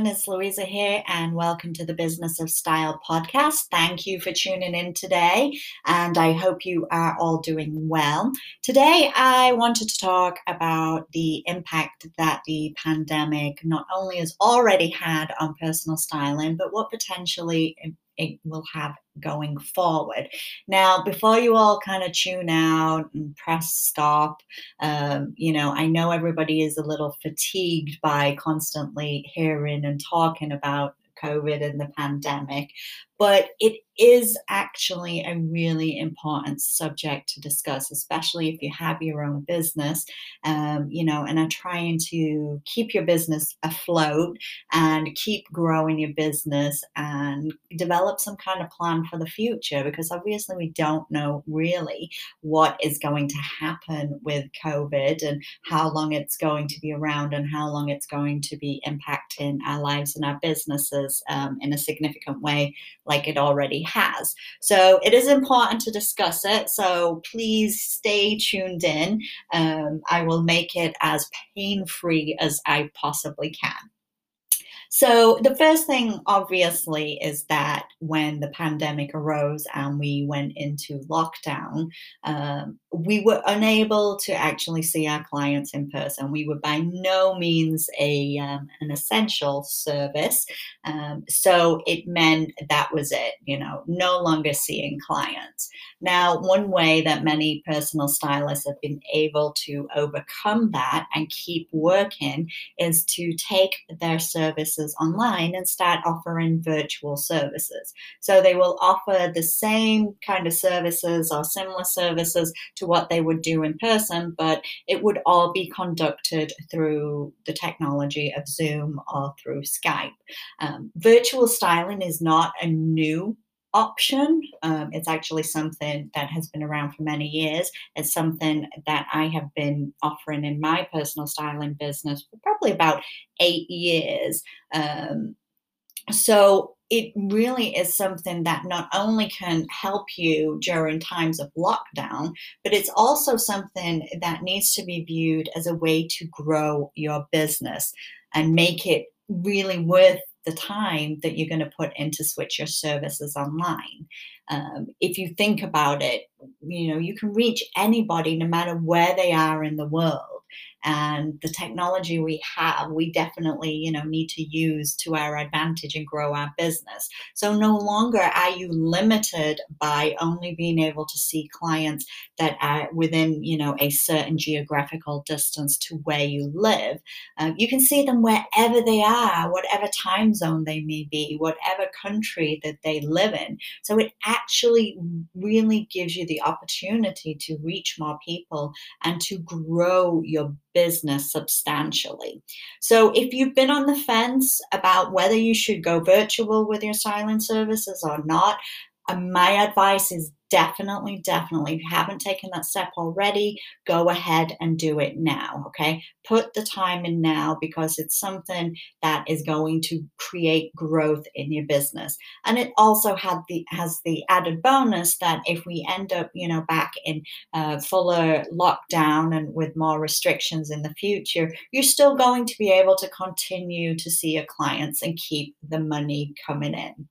everyone. It's Louisa here, and welcome to the Business of Style podcast. Thank you for tuning in today, and I hope you are all doing well. Today, I wanted to talk about the impact that the pandemic not only has already had on personal styling, but what potentially it will have going forward. Now, before you all kind of tune out and press stop, um, you know, I know everybody is a little fatigued by constantly hearing and talking about COVID and the pandemic, but it is actually a really important subject to discuss, especially if you have your own business, um, you know, and are trying to keep your business afloat and keep growing your business and develop some kind of plan for the future because obviously we don't know really what is going to happen with COVID and how long it's going to be around and how long it's going to be impacting our lives and our businesses um, in a significant way like it already has. So it is important to discuss it. So please stay tuned in. Um, I will make it as pain free as I possibly can. So, the first thing, obviously, is that when the pandemic arose and we went into lockdown, um, we were unable to actually see our clients in person. We were by no means a um, an essential service, um, so it meant that was it. You know, no longer seeing clients. Now, one way that many personal stylists have been able to overcome that and keep working is to take their services services online and start offering virtual services. So they will offer the same kind of services or similar services to what they would do in person, but it would all be conducted through the technology of Zoom or through Skype. Um, virtual styling is not a new option. Um, it's actually something that has been around for many years. It's something that I have been offering in my personal styling business for probably about eight years. Um, so it really is something that not only can help you during times of lockdown, but it's also something that needs to be viewed as a way to grow your business and make it really worth the time that you're going to put into switch your services online. Um, if you think about it, you know, you can reach anybody no matter where they are in the world and the technology we have we definitely you know need to use to our advantage and grow our business. So no longer are you limited by only being able to see clients that are within you know a certain geographical distance to where you live. Uh, you can see them wherever they are whatever time zone they may be whatever country that they live in. So it actually really gives you the opportunity to reach more people and to grow your business substantially. So, if you've been on the fence about whether you should go virtual with your silent services or not, uh, my advice is definitely, definitely, if you haven't taken that step already, go ahead and do it now. Okay. Put the time in now because it's something that is going to create growth in your business. And it also had the has the added bonus that if we end up, you know, back in uh, fuller lockdown and with more restrictions in the future, you're still going to be able to continue to see your clients and keep the money coming in.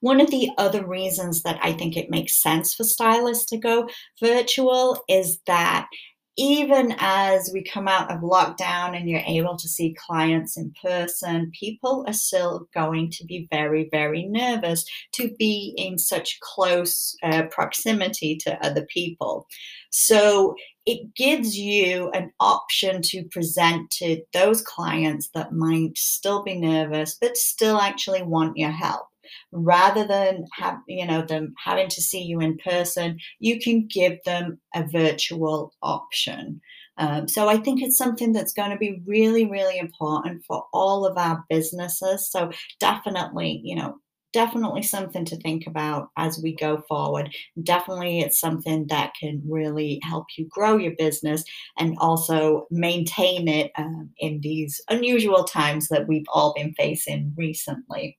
One of the other reasons that I think it makes sense for stylists to go virtual is that even as we come out of lockdown and you're able to see clients in person, people are still going to be very, very nervous to be in such close uh, proximity to other people. So it gives you an option to present to those clients that might still be nervous, but still actually want your help rather than have you know them having to see you in person you can give them a virtual option um, so i think it's something that's going to be really really important for all of our businesses so definitely you know definitely something to think about as we go forward. Definitely, it's something that can really help you grow your business and also maintain it um, in these unusual times that we've all been facing recently.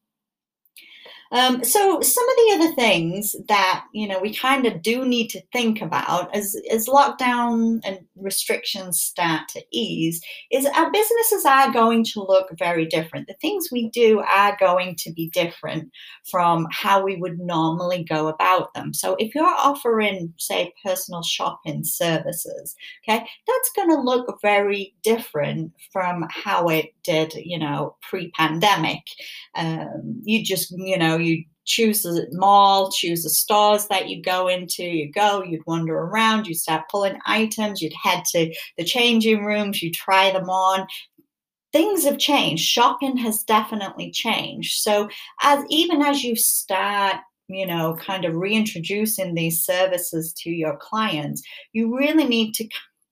Um, so some of the other things that you know we kind of do need to think about as as lockdown and restrictions start to ease is our businesses are going to look very different. The things we do are going to be different from how we would normally go about them. So if you're offering, say, personal shopping services, okay, that's going to look very different from how it did, you know, pre-pandemic. Um, you just, you know, you choose the mall, choose the stores that you go into. You go, you'd wander around, you start pulling items, you'd head to the changing rooms, you try them on. Things have changed. Shopping has definitely changed. So as even as you start you know, kind of reintroducing these services to your clients, you really need to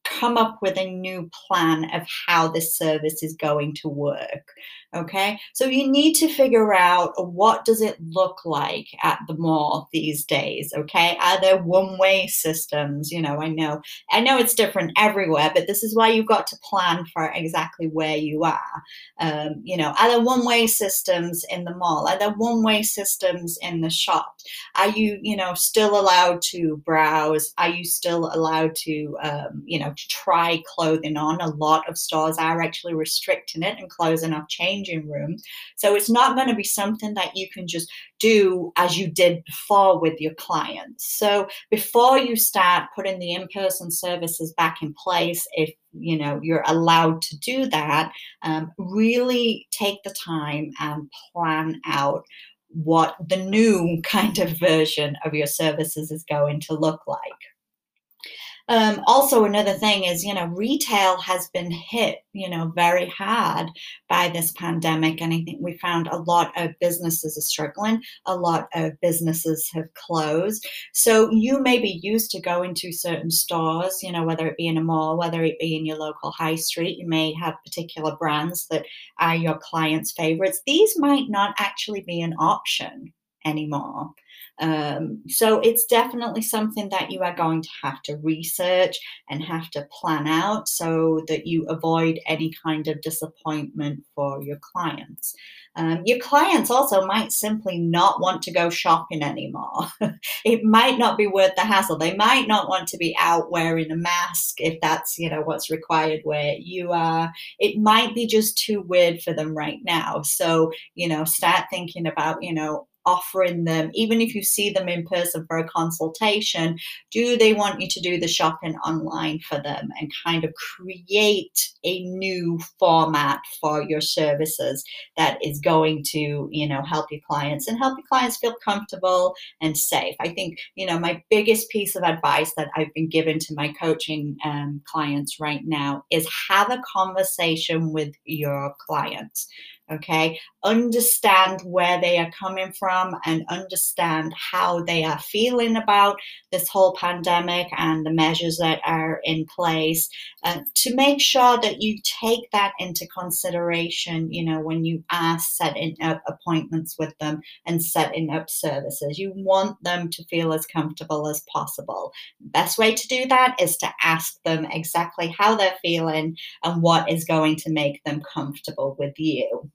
come up with a new plan of how this service is going to work okay? So you need to figure out what does it look like at the mall these days okay? Are there one way systems? You know i know i know it's different everywhere but this is why you've got to plan for exactly where you are. Um, you know are there one way systems in the mall? Are there one way systems in the shop? Are you you know still allowed to browse? Are you still allowed to um, you know try clothing on? A lot of stores are actually restricting it and closing off change changing room. So it's not going to be something that you can just do as you did before with your clients. So before you start putting the in-person services back in place, if you know you're allowed to do that, um, really take the time and plan out what the new kind of version of your services is going to look like. Um, also, another thing is, you know, retail has been hit, you know, very hard by this pandemic. And I think we found a lot of businesses are struggling, a lot of businesses have closed. So you may be used to going to certain stores, you know, whether it be in a mall, whether it be in your local high street, you may have particular brands that are your clients' favorites. These might not actually be an option anymore. Um, so it's definitely something that you are going to have to research and have to plan out so that you avoid any kind of disappointment for your clients. Um, your clients also might simply not want to go shopping anymore. it might not be worth the hassle. They might not want to be out wearing a mask if that's you know what's required where you are. It might be just too weird for them right now. So you know, start thinking about you know offering them, even if you see them in person for a consultation, do they want you to do the shopping online for them and kind of create a new format for your services that is going to, you know, help your clients and help your clients feel comfortable and safe. I think, you know, my biggest piece of advice that I've been given to my coaching um, clients right now is have a conversation with your clients okay? Understand where they are coming from and understand how they are feeling about this whole pandemic and the measures that are in place uh, to make sure that you take that into consideration you know when you are setting up appointments with them and setting up services. You want them to feel as comfortable as possible. Best way to do that is to ask them exactly how they're feeling and what is going to make them comfortable with you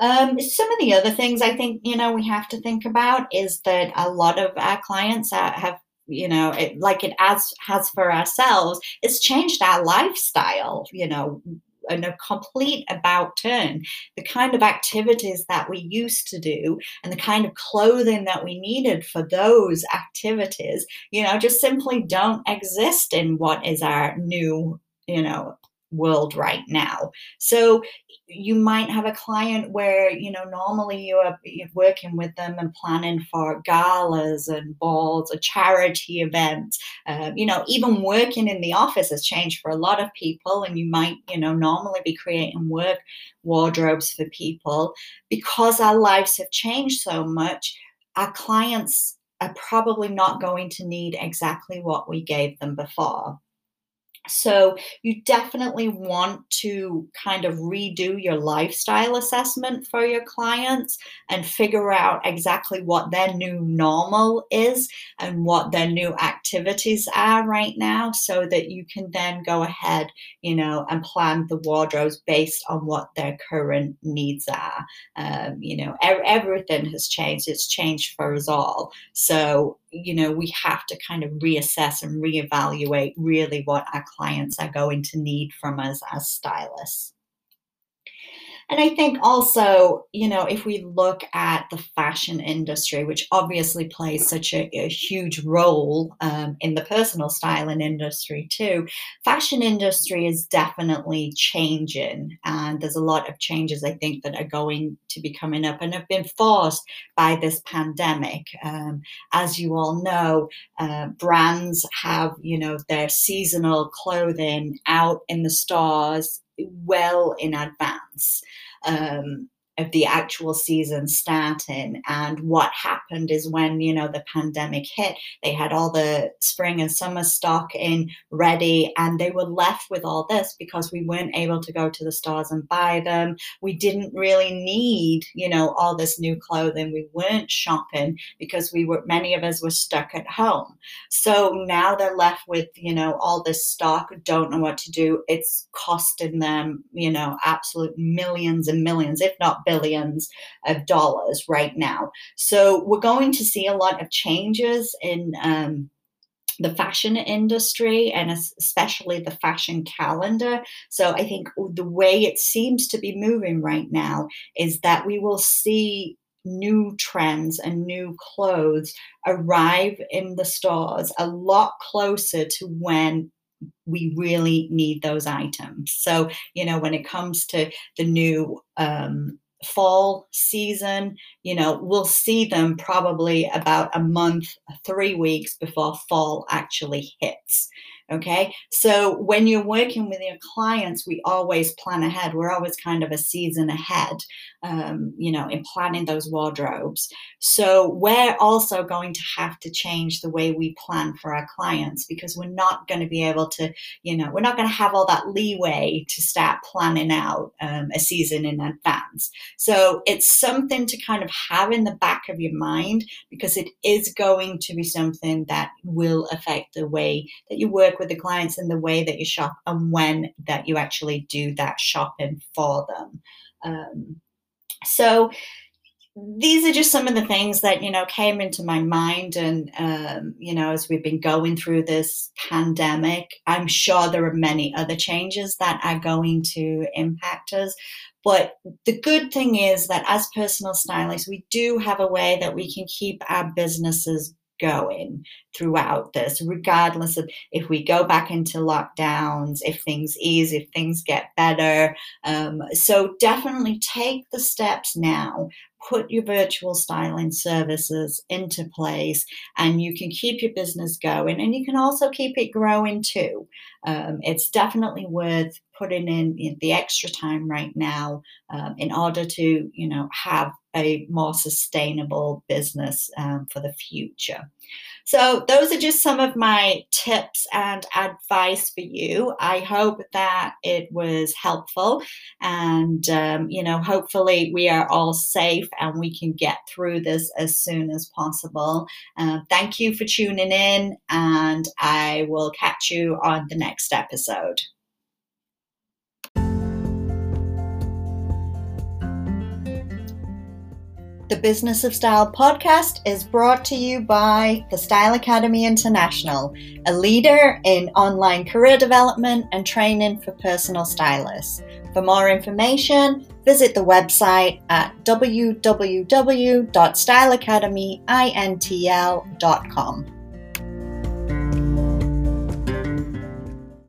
um, some of the other things I think you know we have to think about is that a lot of our clients have you know it, like it as has for ourselves it's changed our lifestyle you know in a complete about turn. The kind of activities that we used to do and the kind of clothing that we needed for those activities, you know, just simply don't exist in what is our new, you know, world right now. So you might have a client where you know normally you are you're working with them and planning for galas and balls or charity events um, you know even working in the office has changed for a lot of people and you might you know normally be creating work wardrobes for people because our lives have changed so much our clients are probably not going to need exactly what we gave them before So, you definitely want to kind of redo your lifestyle assessment for your clients and figure out exactly what their new normal is and what their new activities are right now so that you can then go ahead, you know, and plan the wardrobes based on what their current needs are. Um, you know, everything has changed, it's changed for us all. So, you know, we have to kind of reassess and reevaluate really what our clients are going to need from us as stylists. And I think also, you know, if we look at the fashion industry, which obviously plays such a, a huge role um, in the personal styling industry too, fashion industry is definitely changing, and there's a lot of changes I think that are going to be coming up and have been forced by this pandemic. Um, as you all know, uh, brands have, you know, their seasonal clothing out in the stores well in advance um, of the actual season starting. And what happened is when, you know, the pandemic hit, they had all the spring and summer stock in ready and they were left with all this because we weren't able to go to the stores and buy them. We didn't really need, you know, all this new clothing. We weren't shopping because we were, many of us were stuck at home. So now they're left with, you know, all this stock, don't know what to do. It's costing them, you know, absolute millions and millions, if not billions of dollars right now. So we're going to see a lot of changes in. Um, the fashion industry and especially the fashion calendar. So I think the way it seems to be moving right now is that we will see new trends and new clothes arrive in the stores a lot closer to when we really need those items. So, you know, when it comes to the new um, fall season, you know, we'll see them probably about a month, three weeks before fall actually hits. Okay. So when you're working with your clients, we always plan ahead. We're always kind of a season ahead, um, you know, in planning those wardrobes. So we're also going to have to change the way we plan for our clients because we're not going to be able to, you know, we're not going to have all that leeway to start planning out um, a season in advance. So it's something to kind of have in the back of your mind because it is going to be something that will affect the way that you work with the clients and the way that you shop and when that you actually do that shopping for them. Um, so these are just some of the things that you know came into my mind and um, you know as we've been going through this pandemic i'm sure there are many other changes that are going to impact us but the good thing is that as personal stylists we do have a way that we can keep our businesses going throughout this, regardless of if we go back into lockdowns, if things ease, if things get better. Um, so definitely take the steps now. Put your virtual styling services into place, and you can keep your business going, and you can also keep it growing too. Um, it's definitely worth putting in, in, the extra time right now um, in order to, you know, have a more sustainable business um, for the future. So, those are just some of my tips and advice for you. I hope that it was helpful, and um, you know, hopefully, we are all safe and we can get through this as soon as possible. Uh, thank you for tuning in, and I will catch you on the next episode. The Business of Style podcast is brought to you by the Style Academy International, a leader in online career development and training for personal stylists. For more information, visit the website at www.styleacademyintl.com.